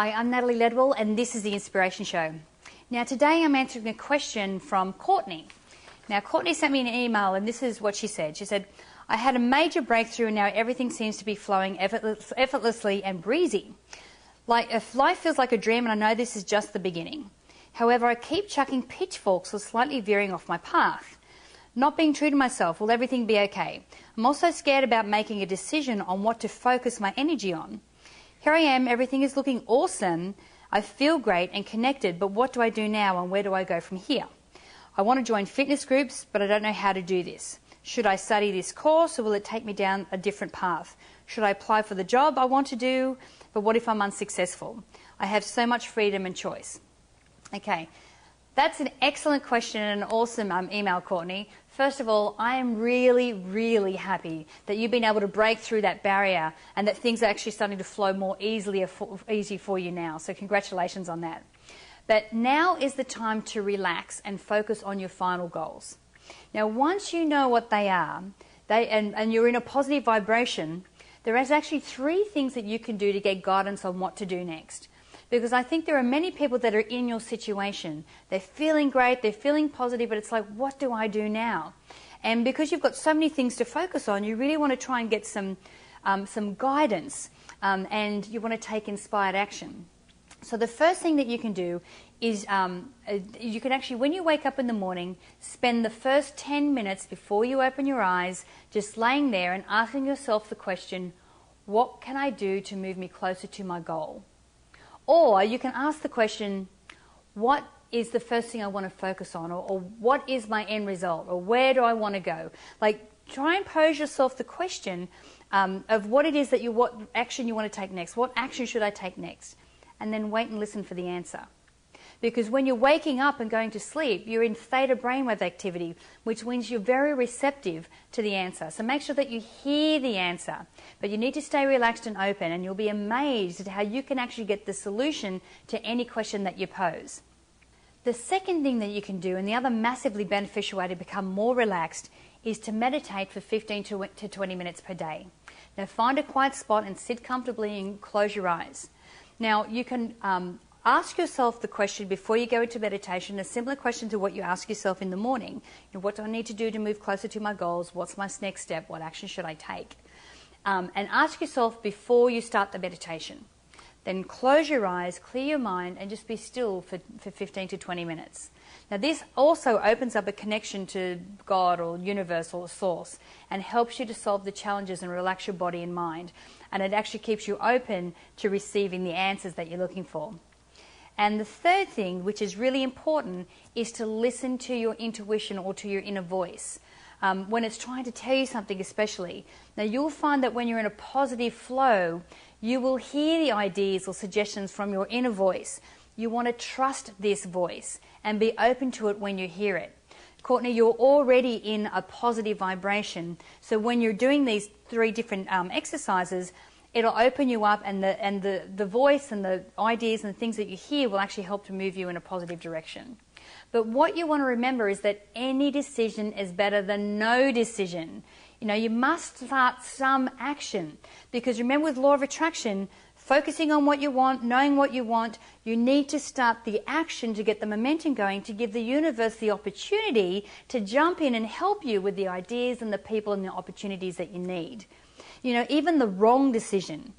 Hi, I'm Natalie Ledwell, and this is the Inspiration Show. Now, today I'm answering a question from Courtney. Now, Courtney sent me an email, and this is what she said. She said, I had a major breakthrough, and now everything seems to be flowing effortless, effortlessly and breezy. Like, if life feels like a dream, and I know this is just the beginning. However, I keep chucking pitchforks or slightly veering off my path. Not being true to myself, will everything be okay? I'm also scared about making a decision on what to focus my energy on. Here I am, everything is looking awesome. I feel great and connected, but what do I do now and where do I go from here? I want to join fitness groups, but I don't know how to do this. Should I study this course or will it take me down a different path? Should I apply for the job I want to do, but what if I'm unsuccessful? I have so much freedom and choice. Okay, that's an excellent question and an awesome um, email, Courtney. First of all, I am really, really happy that you've been able to break through that barrier and that things are actually starting to flow more easily for, easy for you now. So congratulations on that. But now is the time to relax and focus on your final goals. Now, once you know what they are, they, and, and you're in a positive vibration, there is actually three things that you can do to get guidance on what to do next because I think there are many people that are in your situation. They're feeling great, they're feeling positive, but it's like, what do I do now? And because you've got so many things to focus on, you really want to try and get some, um, some guidance um, and you want to take inspired action. So, the first thing that you can do is um, uh, you can actually, when you wake up in the morning, spend the first 10 minutes before you open your eyes just laying there and asking yourself the question, What can I do to move me closer to my goal? Or you can ask the question, what is the first thing I want to focus on? Or, or, what is my end result? Or where do I want to go? Like, try and pose yourself the question um, of what it is that you, what action you want to take next. What action should I take next? And then wait and listen for the answer. Because when you're waking up and going to sleep, you're in theta brainwave activity, which means you're very receptive to the answer. So make sure that you hear the answer. But you need to stay relaxed and open, and you'll be amazed at how you can actually get the solution to any question that you pose. The second thing that you can do, and the other massively beneficial way to become more relaxed, is to meditate for 15 to 20 minutes per day. Now, find a quiet spot and sit comfortably and close your eyes. Now, you can um, ask yourself the question before you go into meditation, a similar question to what you ask yourself in the morning. You know, what do I need to do to move closer to my goals? What's my next step? What action should I take? Um, and ask yourself before you start the meditation. Then close your eyes, clear your mind, and just be still for, for 15 to 20 minutes. Now, this also opens up a connection to God or universe or source and helps you to solve the challenges and relax your body and mind. And it actually keeps you open to receiving the answers that you're looking for. And the third thing, which is really important, is to listen to your intuition or to your inner voice. Um, when it's trying to tell you something, especially. Now, you'll find that when you're in a positive flow, you will hear the ideas or suggestions from your inner voice. You want to trust this voice and be open to it when you hear it. Courtney, you're already in a positive vibration. So when you're doing these three different um, exercises, it'll open you up and the and the, the voice and the ideas and the things that you hear will actually help to move you in a positive direction. But what you want to remember is that any decision is better than no decision. You know, you must start some action because remember with law of attraction, focusing on what you want, knowing what you want, you need to start the action to get the momentum going to give the universe the opportunity to jump in and help you with the ideas and the people and the opportunities that you need. You know, even the wrong decision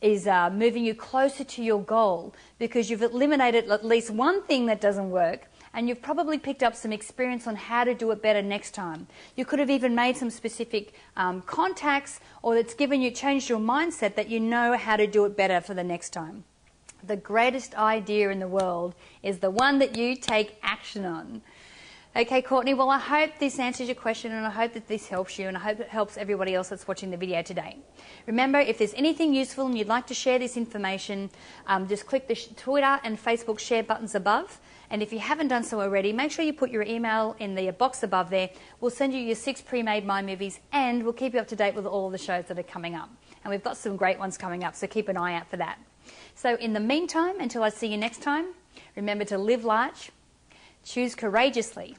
is uh, moving you closer to your goal because you've eliminated at least one thing that doesn't work and you've probably picked up some experience on how to do it better next time. You could have even made some specific um, contacts or it's given you, changed your mindset that you know how to do it better for the next time. The greatest idea in the world is the one that you take action on. Okay, Courtney, well, I hope this answers your question and I hope that this helps you and I hope it helps everybody else that's watching the video today. Remember, if there's anything useful and you'd like to share this information, um, just click the Twitter and Facebook share buttons above. And if you haven't done so already, make sure you put your email in the box above there. We'll send you your six pre made mind movies and we'll keep you up to date with all the shows that are coming up. And we've got some great ones coming up, so keep an eye out for that. So, in the meantime, until I see you next time, remember to live large, choose courageously